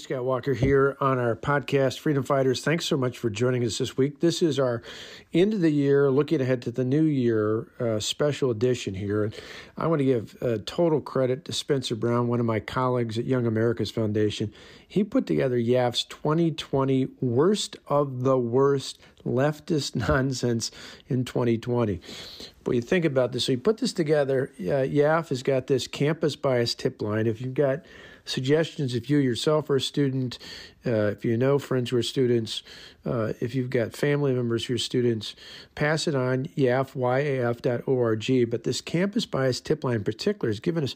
Scott Walker here on our podcast, Freedom Fighters. Thanks so much for joining us this week. This is our end of the year, looking ahead to the new year uh, special edition here. And I want to give uh, total credit to Spencer Brown, one of my colleagues at Young America's Foundation. He put together YAF's 2020 Worst of the Worst Leftist Nonsense in 2020. But you think about this. So you put this together. Uh, YAF has got this campus bias tip line. If you've got suggestions if you yourself are a student, uh, if you know friends who are students, uh, if you've got family members who are students, pass it on, yaf, yaf.org. But this campus bias tip line in particular has given us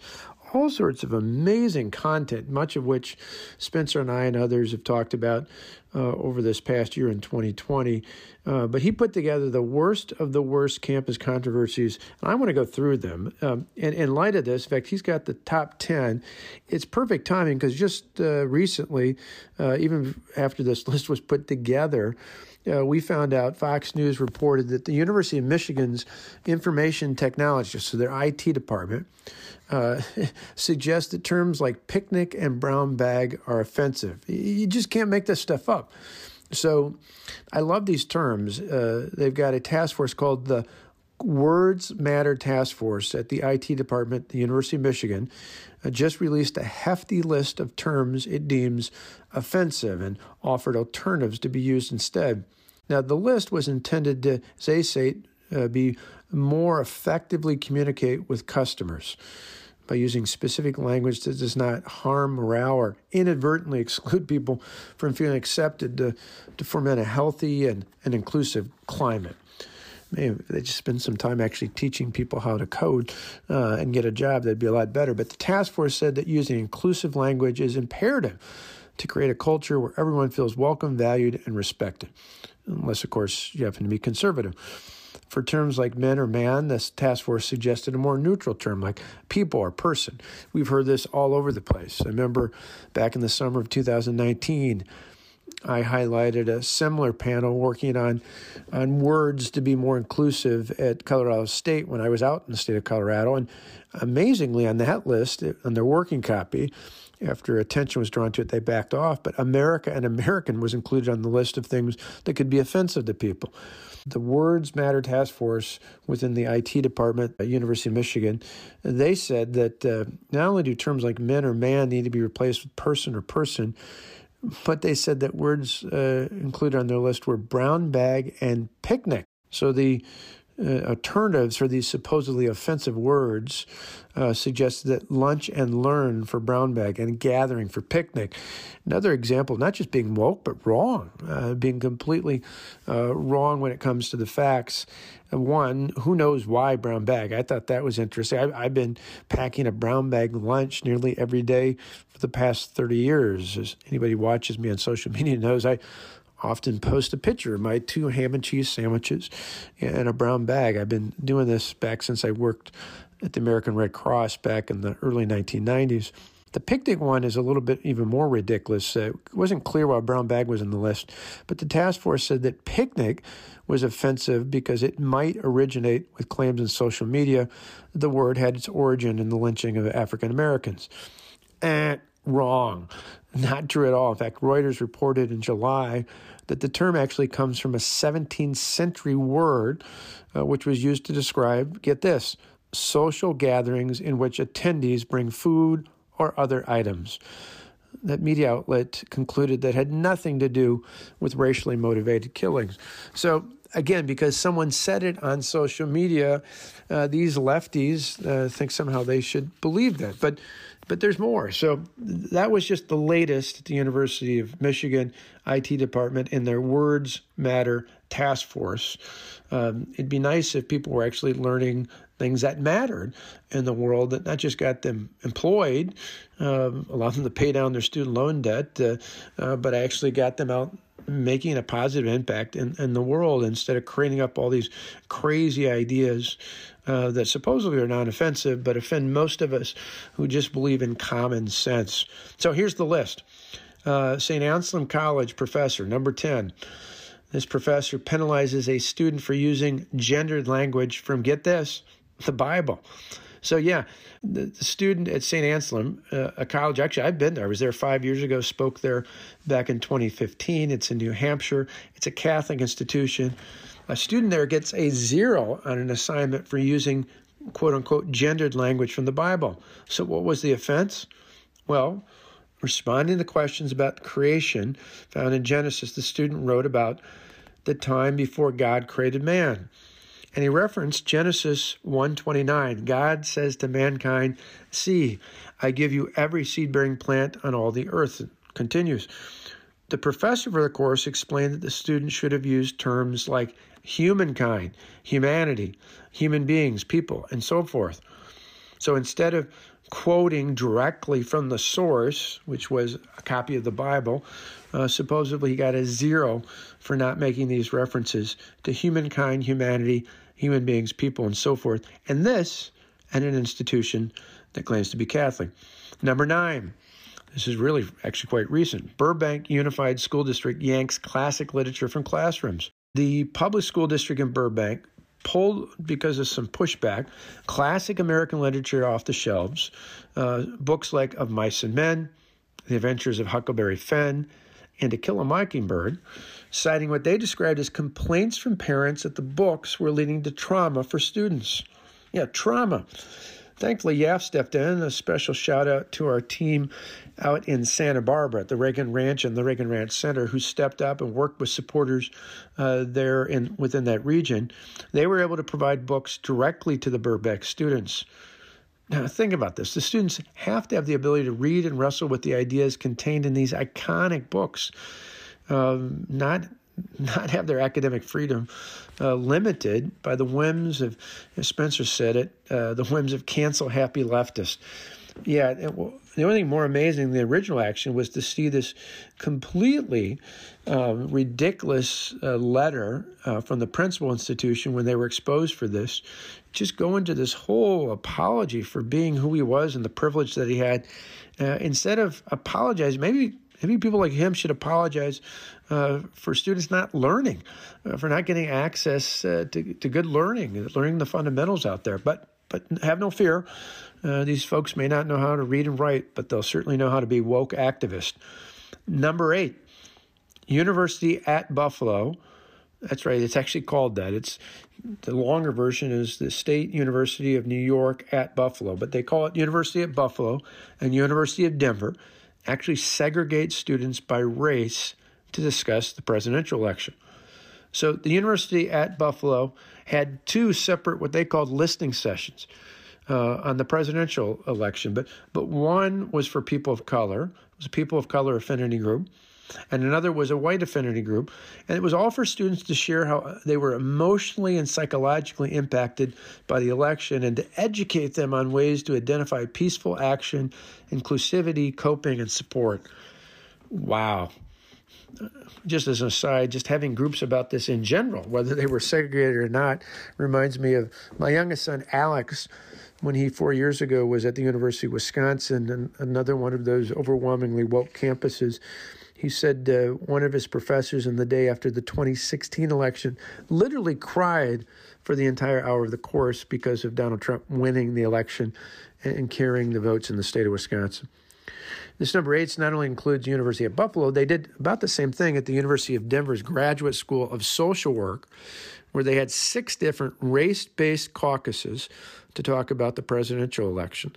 all sorts of amazing content, much of which Spencer and I and others have talked about uh, over this past year in 2020. Uh, but he put together the worst of the worst campus controversies, and I want to go through them. Um, and in light of this, in fact, he's got the top 10. It's perfect timing because just uh, recently, uh, even after this list was put together, uh, we found out Fox News reported that the University of Michigan's information technologists, so their IT department, uh, that terms like picnic and brown bag are offensive. You just can't make this stuff up. So I love these terms. Uh, they've got a task force called the Words Matter Task Force at the IT department, the University of Michigan, uh, just released a hefty list of terms it deems offensive and offered alternatives to be used instead. Now, the list was intended to, as they say, uh, be more effectively communicate with customers by using specific language that does not harm morale or inadvertently exclude people from feeling accepted to, to foment a healthy and, and inclusive climate. They just spend some time actually teaching people how to code uh, and get a job, that'd be a lot better. But the task force said that using inclusive language is imperative to create a culture where everyone feels welcome, valued, and respected, unless, of course, you happen to be conservative. For terms like men or man, this task force suggested a more neutral term like people or person. We've heard this all over the place. I remember back in the summer of 2019, I highlighted a similar panel working on on words to be more inclusive at Colorado State when I was out in the state of Colorado. And amazingly, on that list, on their working copy, after attention was drawn to it, they backed off. But America and American was included on the list of things that could be offensive to people. The Words Matter Task Force within the IT department at University of Michigan, they said that uh, not only do terms like men or man need to be replaced with person or person, but they said that words uh, included on their list were brown bag and picnic. So the alternatives for these supposedly offensive words uh, suggested that lunch and learn for brown bag and gathering for picnic. Another example, not just being woke, but wrong, uh, being completely uh, wrong when it comes to the facts. One, who knows why brown bag? I thought that was interesting. I, I've been packing a brown bag lunch nearly every day for the past 30 years. As anybody watches me on social media knows, I often post a picture of my two ham and cheese sandwiches in a brown bag. I've been doing this back since I worked at the American Red Cross back in the early 1990s. The picnic one is a little bit even more ridiculous. Uh, it wasn't clear why brown bag was in the list, but the task force said that picnic was offensive because it might originate with claims in social media the word had its origin in the lynching of African Americans. Eh, wrong. Not true at all. In fact, Reuters reported in July that the term actually comes from a 17th century word, uh, which was used to describe, get this, social gatherings in which attendees bring food or other items. That media outlet concluded that had nothing to do with racially motivated killings. So, again, because someone said it on social media, uh, these lefties uh, think somehow they should believe that. But but there's more. So that was just the latest at the University of Michigan IT department in their Words Matter task force. Um, it'd be nice if people were actually learning things that mattered in the world that not just got them employed, um, allowed them to pay down their student loan debt, uh, uh, but actually got them out making a positive impact in, in the world instead of creating up all these crazy ideas uh, that supposedly are non offensive but offend most of us who just believe in common sense. So here's the list uh, St. Anselm College professor, number 10. This professor penalizes a student for using gendered language from, get this, the Bible. So, yeah, the, the student at St. Anselm, uh, a college, actually, I've been there. I was there five years ago, spoke there back in 2015. It's in New Hampshire, it's a Catholic institution. A student there gets a zero on an assignment for using quote unquote gendered language from the Bible. So, what was the offense? Well, responding to questions about creation found in Genesis, the student wrote about the time before God created man. And he referenced Genesis 1:29. God says to mankind, "See, I give you every seed-bearing plant on all the earth." It continues. The professor for the course explained that the student should have used terms like humankind, humanity, human beings, people, and so forth. So instead of quoting directly from the source, which was a copy of the Bible, uh, supposedly he got a zero for not making these references to humankind, humanity, human beings, people, and so forth. And this at an institution that claims to be Catholic. Number nine. This is really actually quite recent. Burbank Unified School District yanks classic literature from classrooms. The public school district in Burbank pulled, because of some pushback, classic American literature off the shelves. Uh, books like Of Mice and Men, The Adventures of Huckleberry Finn, and To Kill a Mockingbird, citing what they described as complaints from parents that the books were leading to trauma for students. Yeah, trauma. Thankfully, YAF stepped in. A special shout out to our team out in Santa Barbara at the Reagan Ranch and the Reagan Ranch Center, who stepped up and worked with supporters uh, there in within that region. They were able to provide books directly to the Burbank students. Now, think about this. The students have to have the ability to read and wrestle with the ideas contained in these iconic books, um, not not have their academic freedom uh, limited by the whims of, as Spencer said it, uh, the whims of cancel happy leftists. Yeah, it, the only thing more amazing than the original action was to see this completely um, ridiculous uh, letter uh, from the principal institution when they were exposed for this. Just go into this whole apology for being who he was and the privilege that he had. Uh, instead of apologizing, maybe maybe people like him should apologize uh, for students not learning, uh, for not getting access uh, to, to good learning, learning the fundamentals out there. But but have no fear. Uh, these folks may not know how to read and write, but they'll certainly know how to be woke activists. Number eight, University at Buffalo. That's right. It's actually called that. It's the longer version is the State University of New York at Buffalo, but they call it University at Buffalo and University of Denver. Actually, segregate students by race to discuss the presidential election. So the university at Buffalo had two separate, what they called listening sessions uh, on the presidential election, but but one was for people of color. It was a people of color affinity group, and another was a white affinity group, and it was all for students to share how they were emotionally and psychologically impacted by the election, and to educate them on ways to identify peaceful action, inclusivity, coping, and support. Wow, just as an aside, just having groups about this in general, whether they were segregated or not, reminds me of my youngest son, Alex, when he four years ago was at the University of Wisconsin, and another one of those overwhelmingly woke campuses. He said uh, one of his professors in the day after the 2016 election literally cried for the entire hour of the course because of Donald Trump winning the election and carrying the votes in the state of Wisconsin. This number eight not only includes University of Buffalo, they did about the same thing at the University of Denver's Graduate School of Social Work, where they had six different race-based caucuses to talk about the presidential election.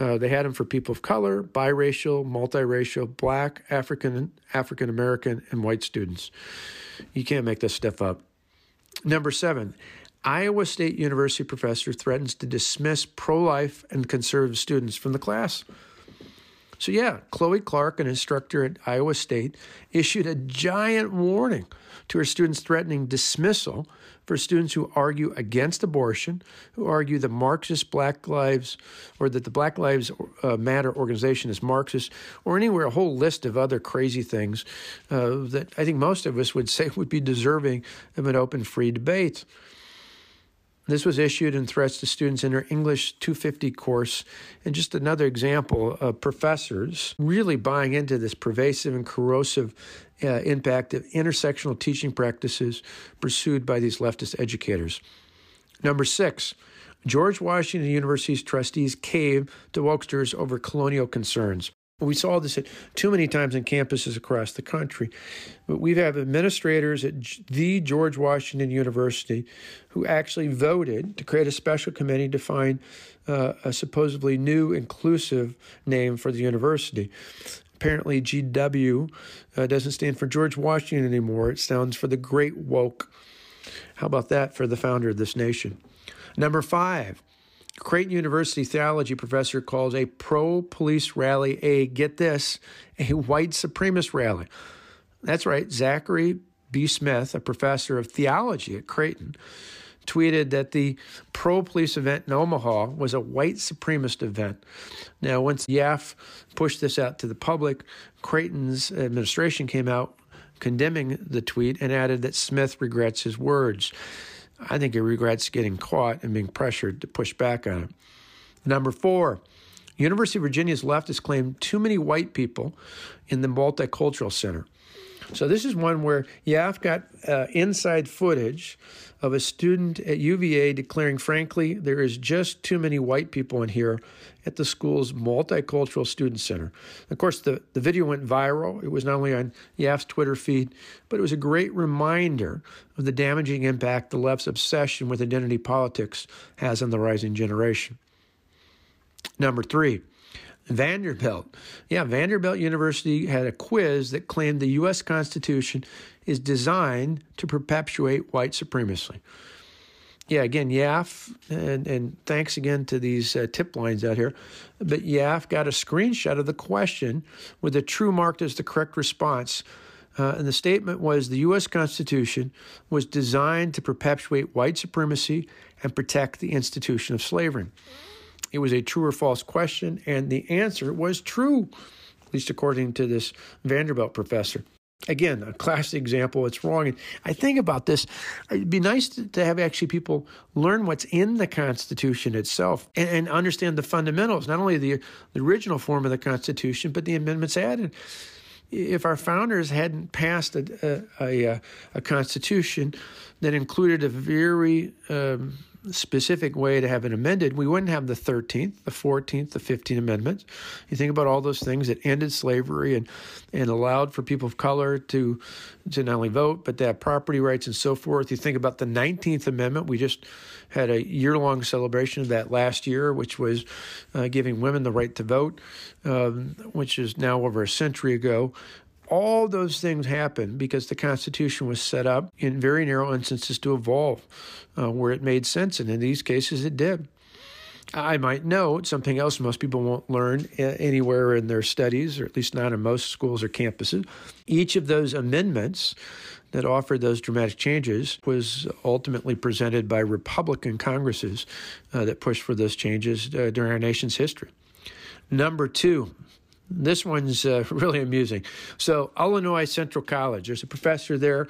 Uh, they had them for people of color, biracial, multiracial, black, African, African American, and white students. You can't make this stuff up. Number seven, Iowa State University professor threatens to dismiss pro life and conservative students from the class. So, yeah, Chloe Clark, an instructor at Iowa State, issued a giant warning to her students threatening dismissal for students who argue against abortion, who argue the Marxist Black Lives or that the Black Lives uh, Matter organization is Marxist, or anywhere a whole list of other crazy things uh, that I think most of us would say would be deserving of an open, free debate. This was issued in threats to students in their English 250 course. And just another example of professors really buying into this pervasive and corrosive uh, impact of intersectional teaching practices pursued by these leftist educators. Number six, George Washington University's trustees caved to Wokesters over colonial concerns. We saw this too many times in campuses across the country. But we have administrators at the George Washington University who actually voted to create a special committee to find uh, a supposedly new inclusive name for the university. Apparently, GW uh, doesn't stand for George Washington anymore. It stands for the Great Woke. How about that for the founder of this nation? Number five, Creighton University theology professor calls a pro police rally a, get this, a white supremacist rally. That's right. Zachary B. Smith, a professor of theology at Creighton, tweeted that the pro police event in Omaha was a white supremacist event. Now, once YAF pushed this out to the public, Creighton's administration came out condemning the tweet and added that Smith regrets his words. I think he regrets getting caught and being pressured to push back on it. Number four, University of Virginia's left has claimed too many white people in the multicultural center. So this is one where YAF got uh, inside footage of a student at UVA declaring, frankly, there is just too many white people in here at the school's multicultural student center. Of course, the, the video went viral. It was not only on YAF's Twitter feed, but it was a great reminder of the damaging impact the left's obsession with identity politics has on the rising generation. Number three, Vanderbilt. Yeah, Vanderbilt University had a quiz that claimed the U.S. Constitution is designed to perpetuate white supremacy. Yeah, again, YAF, and, and thanks again to these uh, tip lines out here. But YAF got a screenshot of the question with the true marked as the correct response. Uh, and the statement was the U.S. Constitution was designed to perpetuate white supremacy and protect the institution of slavery. It was a true or false question, and the answer was true, at least according to this Vanderbilt professor. Again, a classic example. It's wrong. And I think about this. It'd be nice to, to have actually people learn what's in the Constitution itself and, and, understand the fundamentals, not only the, the original form of the Constitution, but the amendments added. If our founders hadn't passed a, a, a, a Constitution that included a very um, specific way to have it amended, we wouldn't have the 13th, the 14th, the 15th Amendments. You think about all those things that ended slavery and, and allowed for people of color to, to not only vote, but to have property rights and so forth. You think about the 19th Amendment. We just had a year long celebration of that last year, which was uh, giving women the right to vote, um, which is now over a century ago. All those things happened because the Constitution was set up in very narrow instances to evolve uh, where it made sense, and in these cases it did. I might note something else most people won't learn anywhere in their studies, or at least not in most schools or campuses. Each of those amendments that offered those dramatic changes was ultimately presented by Republican Congresses uh, that pushed for those changes uh, during our nation's history. Number two, this one's uh, really amusing. So, Illinois Central College, there's a professor there.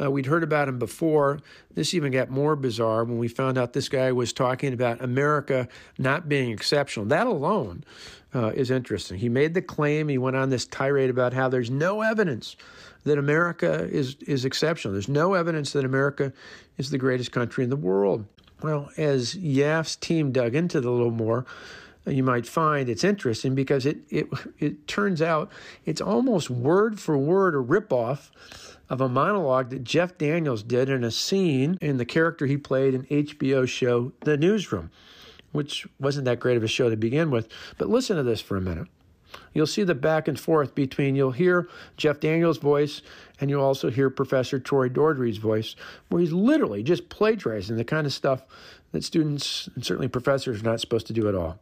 Uh, we'd heard about him before. This even got more bizarre when we found out this guy was talking about America not being exceptional. That alone uh, is interesting. He made the claim, he went on this tirade about how there's no evidence that America is, is exceptional. There's no evidence that America is the greatest country in the world. Well, as YAF's team dug into it a little more, you might find it's interesting because it, it, it turns out it's almost word for word a ripoff of a monologue that Jeff Daniels did in a scene in the character he played in HBO show The Newsroom, which wasn't that great of a show to begin with. But listen to this for a minute. You'll see the back and forth between, you'll hear Jeff Daniels' voice, and you'll also hear Professor Troy Dougherty's voice, where he's literally just plagiarizing the kind of stuff that students and certainly professors are not supposed to do at all.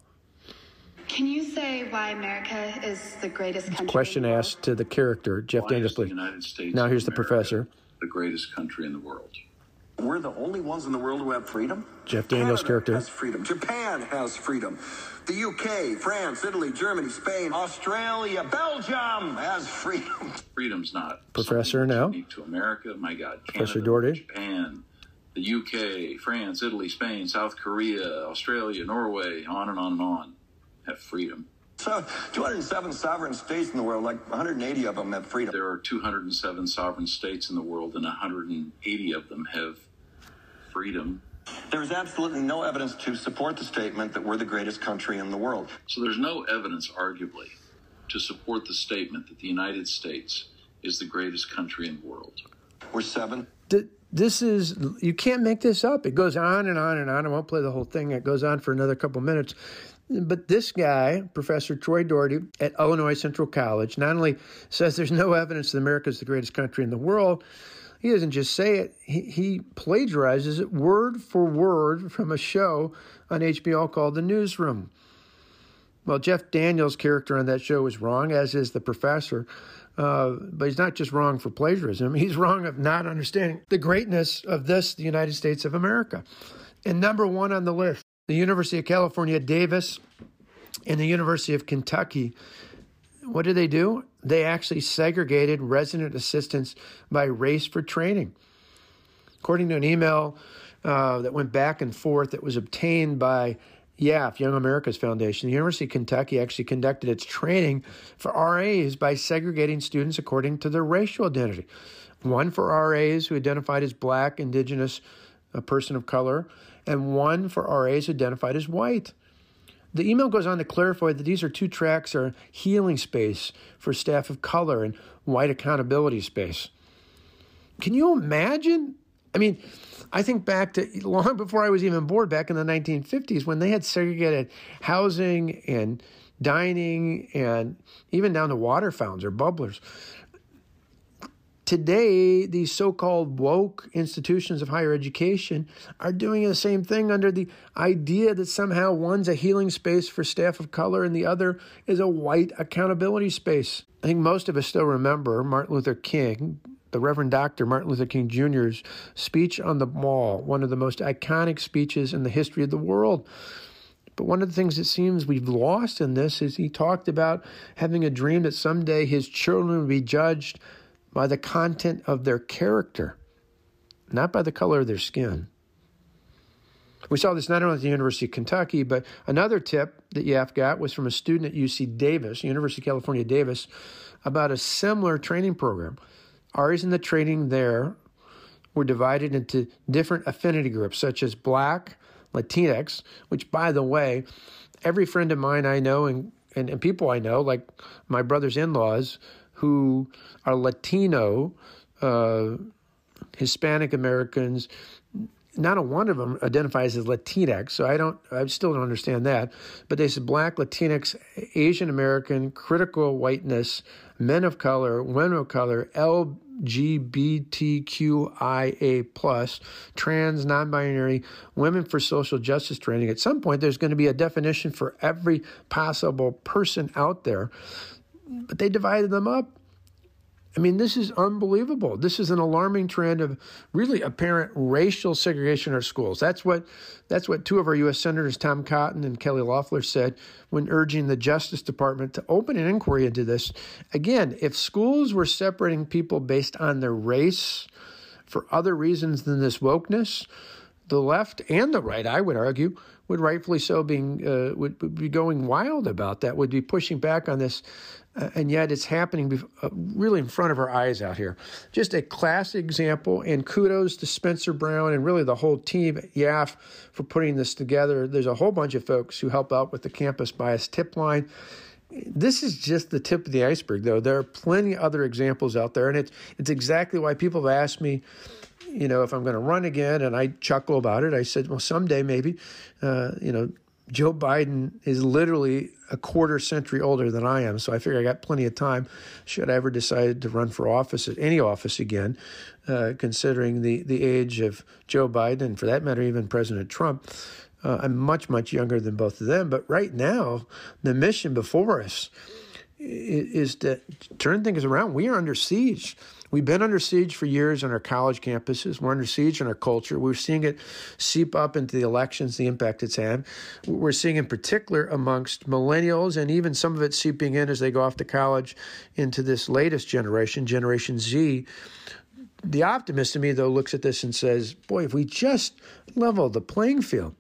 Can you say why America is the greatest country? Question asked to the character, Jeff why Daniels, please. United States now here's the America professor. The greatest country in the world. We're the only ones in the world who have freedom. Jeff Daniels' Canada character. has freedom. Japan has freedom. The UK, France, Italy, Germany, Spain, Australia, Belgium has freedom. Freedom's not Professor now. to America. My God, Professor Canada, Dougherty. Japan, the UK, France, Italy, Spain, South Korea, Australia, Norway, on and on and on have freedom. So 207 sovereign states in the world, like 180 of them have freedom. There are 207 sovereign states in the world, and 180 of them have freedom. There is absolutely no evidence to support the statement that we're the greatest country in the world. So there's no evidence, arguably, to support the statement that the United States is the greatest country in the world. We're seven. This is, you can't make this up. It goes on and on and on. I won't play the whole thing. It goes on for another couple minutes. But this guy, Professor Troy Doherty at Illinois Central College, not only says there's no evidence that America is the greatest country in the world, he doesn't just say it, he, he plagiarizes it word for word from a show on HBO called The Newsroom. Well, Jeff Daniels' character on that show is wrong, as is the professor. Uh, but he's not just wrong for plagiarism, he's wrong of not understanding the greatness of this, the United States of America. And number one on the list, the University of California, Davis, and the University of Kentucky. What did they do? They actually segregated resident assistants by race for training. According to an email uh, that went back and forth that was obtained by YAF, Young America's Foundation, the University of Kentucky actually conducted its training for RAs by segregating students according to their racial identity. One for RAs who identified as black, indigenous, a person of color, and one for RAs identified as white. The email goes on to clarify that these are two tracks are healing space for staff of color and white accountability space. Can you imagine? I mean, I think back to long before I was even born, back in the 1950s, when they had segregated housing and dining and even down to water fountains or bubblers. Today, these so called woke institutions of higher education are doing the same thing under the idea that somehow one's a healing space for staff of color and the other is a white accountability space. I think most of us still remember Martin Luther King, the Reverend Dr. Martin Luther King Jr.'s speech on the Mall, one of the most iconic speeches in the history of the world. But one of the things it seems we've lost in this is he talked about having a dream that someday his children would be judged by the content of their character, not by the color of their skin. We saw this not only at the University of Kentucky, but another tip that YAF got was from a student at UC Davis, University of California, Davis, about a similar training program. Ours in the training there were divided into different affinity groups, such as Black, Latinx, which, by the way, every friend of mine I know and, and, and people I know, like my brother's in laws, who are Latino, uh, Hispanic Americans. Not a one of them identifies as Latinx, so I don't, I still don't understand that. But they said Black, Latinx, Asian American, critical whiteness, men of color, women of color, LGBTQIA plus, trans, non-binary, women for social justice training. At some point, there's going to be a definition for every possible person out there but they divided them up. I mean, this is unbelievable. This is an alarming trend of really apparent racial segregation in our schools. That's what that's what two of our U.S. senators, Tom Cotton and Kelly Loeffler, said when urging the Justice Department to open an inquiry into this. Again, if schools were separating people based on their race for other reasons than this wokeness, the left and the right, I would argue, would rightfully so being uh, would, would, be going wild about that. Would be pushing back on this uh, and yet it's happening uh, really in front of our eyes out here. Just a classic example, and kudos to Spencer Brown and really the whole team at YAF for putting this together. There's a whole bunch of folks who help out with the campus bias tip line. This is just the tip of the iceberg, though. There are plenty of other examples out there, and it's it's exactly why people have asked me, you know, if I'm going to run again, and I chuckle about it. I said, well, someday maybe, uh, you know, Joe Biden is literally a quarter century older than I am, so I figure I got plenty of time should I ever decide to run for office at any office again, uh, considering the, the age of Joe Biden and for that matter, even President Trump. Uh, I'm much, much younger than both of them, but right now, the mission before us is to turn things around. We are under siege. We've been under siege for years on our college campuses. We're under siege in our culture. We're seeing it seep up into the elections, the impact it's had. We're seeing, in particular, amongst millennials, and even some of it seeping in as they go off to college into this latest generation, Generation Z. The optimist in me, though, looks at this and says, boy, if we just level the playing field,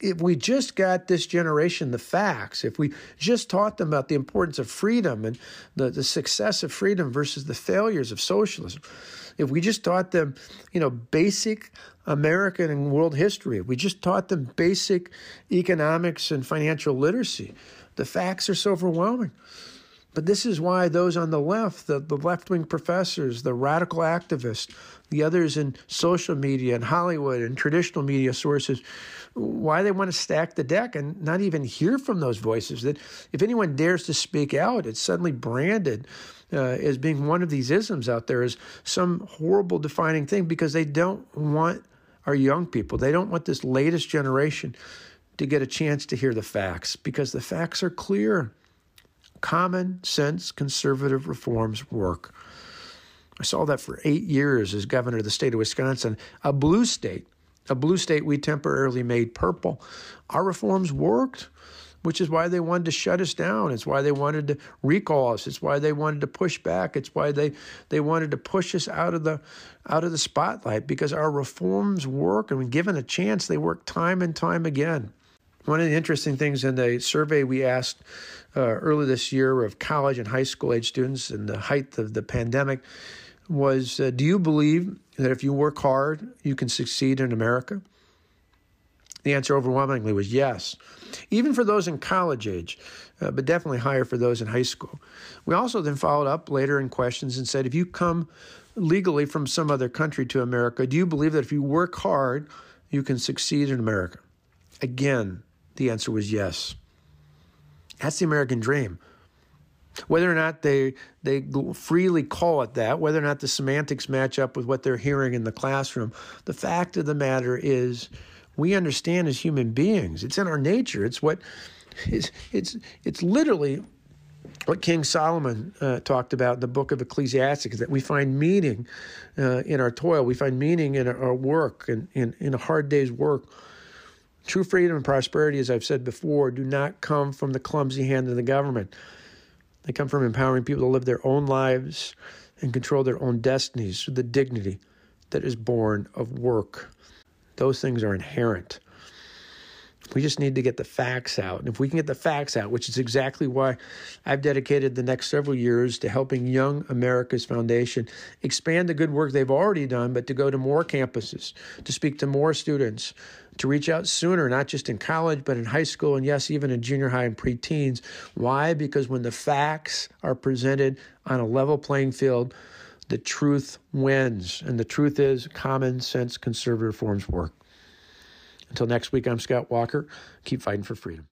if we just got this generation the facts, if we just taught them about the importance of freedom and the, the success of freedom versus the failures of socialism, if we just taught them, you know, basic American and world history. If we just taught them basic economics and financial literacy. The facts are so overwhelming. But this is why those on the left, the, the left wing professors, the radical activists, the others in social media and Hollywood and traditional media sources, why they want to stack the deck and not even hear from those voices. That if anyone dares to speak out, it's suddenly branded uh, as being one of these isms out there as some horrible defining thing because they don't want our young people, they don't want this latest generation to get a chance to hear the facts because the facts are clear. Common sense conservative reforms work. I saw that for eight years as governor of the state of Wisconsin, a blue state, a blue state we temporarily made purple. Our reforms worked, which is why they wanted to shut us down. It's why they wanted to recall us. It's why they wanted to push back. It's why they, they wanted to push us out of the out of the spotlight because our reforms work and when given a chance, they work time and time again. One of the interesting things in the survey we asked uh, early this year of college and high school age students in the height of the pandemic was uh, Do you believe that if you work hard, you can succeed in America? The answer overwhelmingly was yes, even for those in college age, uh, but definitely higher for those in high school. We also then followed up later in questions and said, if you come legally from some other country to America, do you believe that if you work hard, you can succeed in America? Again, the answer was yes. That's the American dream. Whether or not they they freely call it that, whether or not the semantics match up with what they're hearing in the classroom, the fact of the matter is we understand as human beings. It's in our nature. It's what it's it's it's literally what King Solomon uh, talked about in the book of Ecclesiastes that we find meaning uh, in our toil, we find meaning in our work and in, in a hard day's work. True freedom and prosperity, as I've said before, do not come from the clumsy hand of the government. They come from empowering people to live their own lives and control their own destinies with the dignity that is born of work. Those things are inherent. We just need to get the facts out. And if we can get the facts out, which is exactly why I've dedicated the next several years to helping Young America's Foundation expand the good work they've already done, but to go to more campuses, to speak to more students, to reach out sooner, not just in college, but in high school, and yes, even in junior high and preteens. Why? Because when the facts are presented on a level playing field, the truth wins. And the truth is common sense conservative reforms work. Until next week, I'm Scott Walker. Keep fighting for freedom.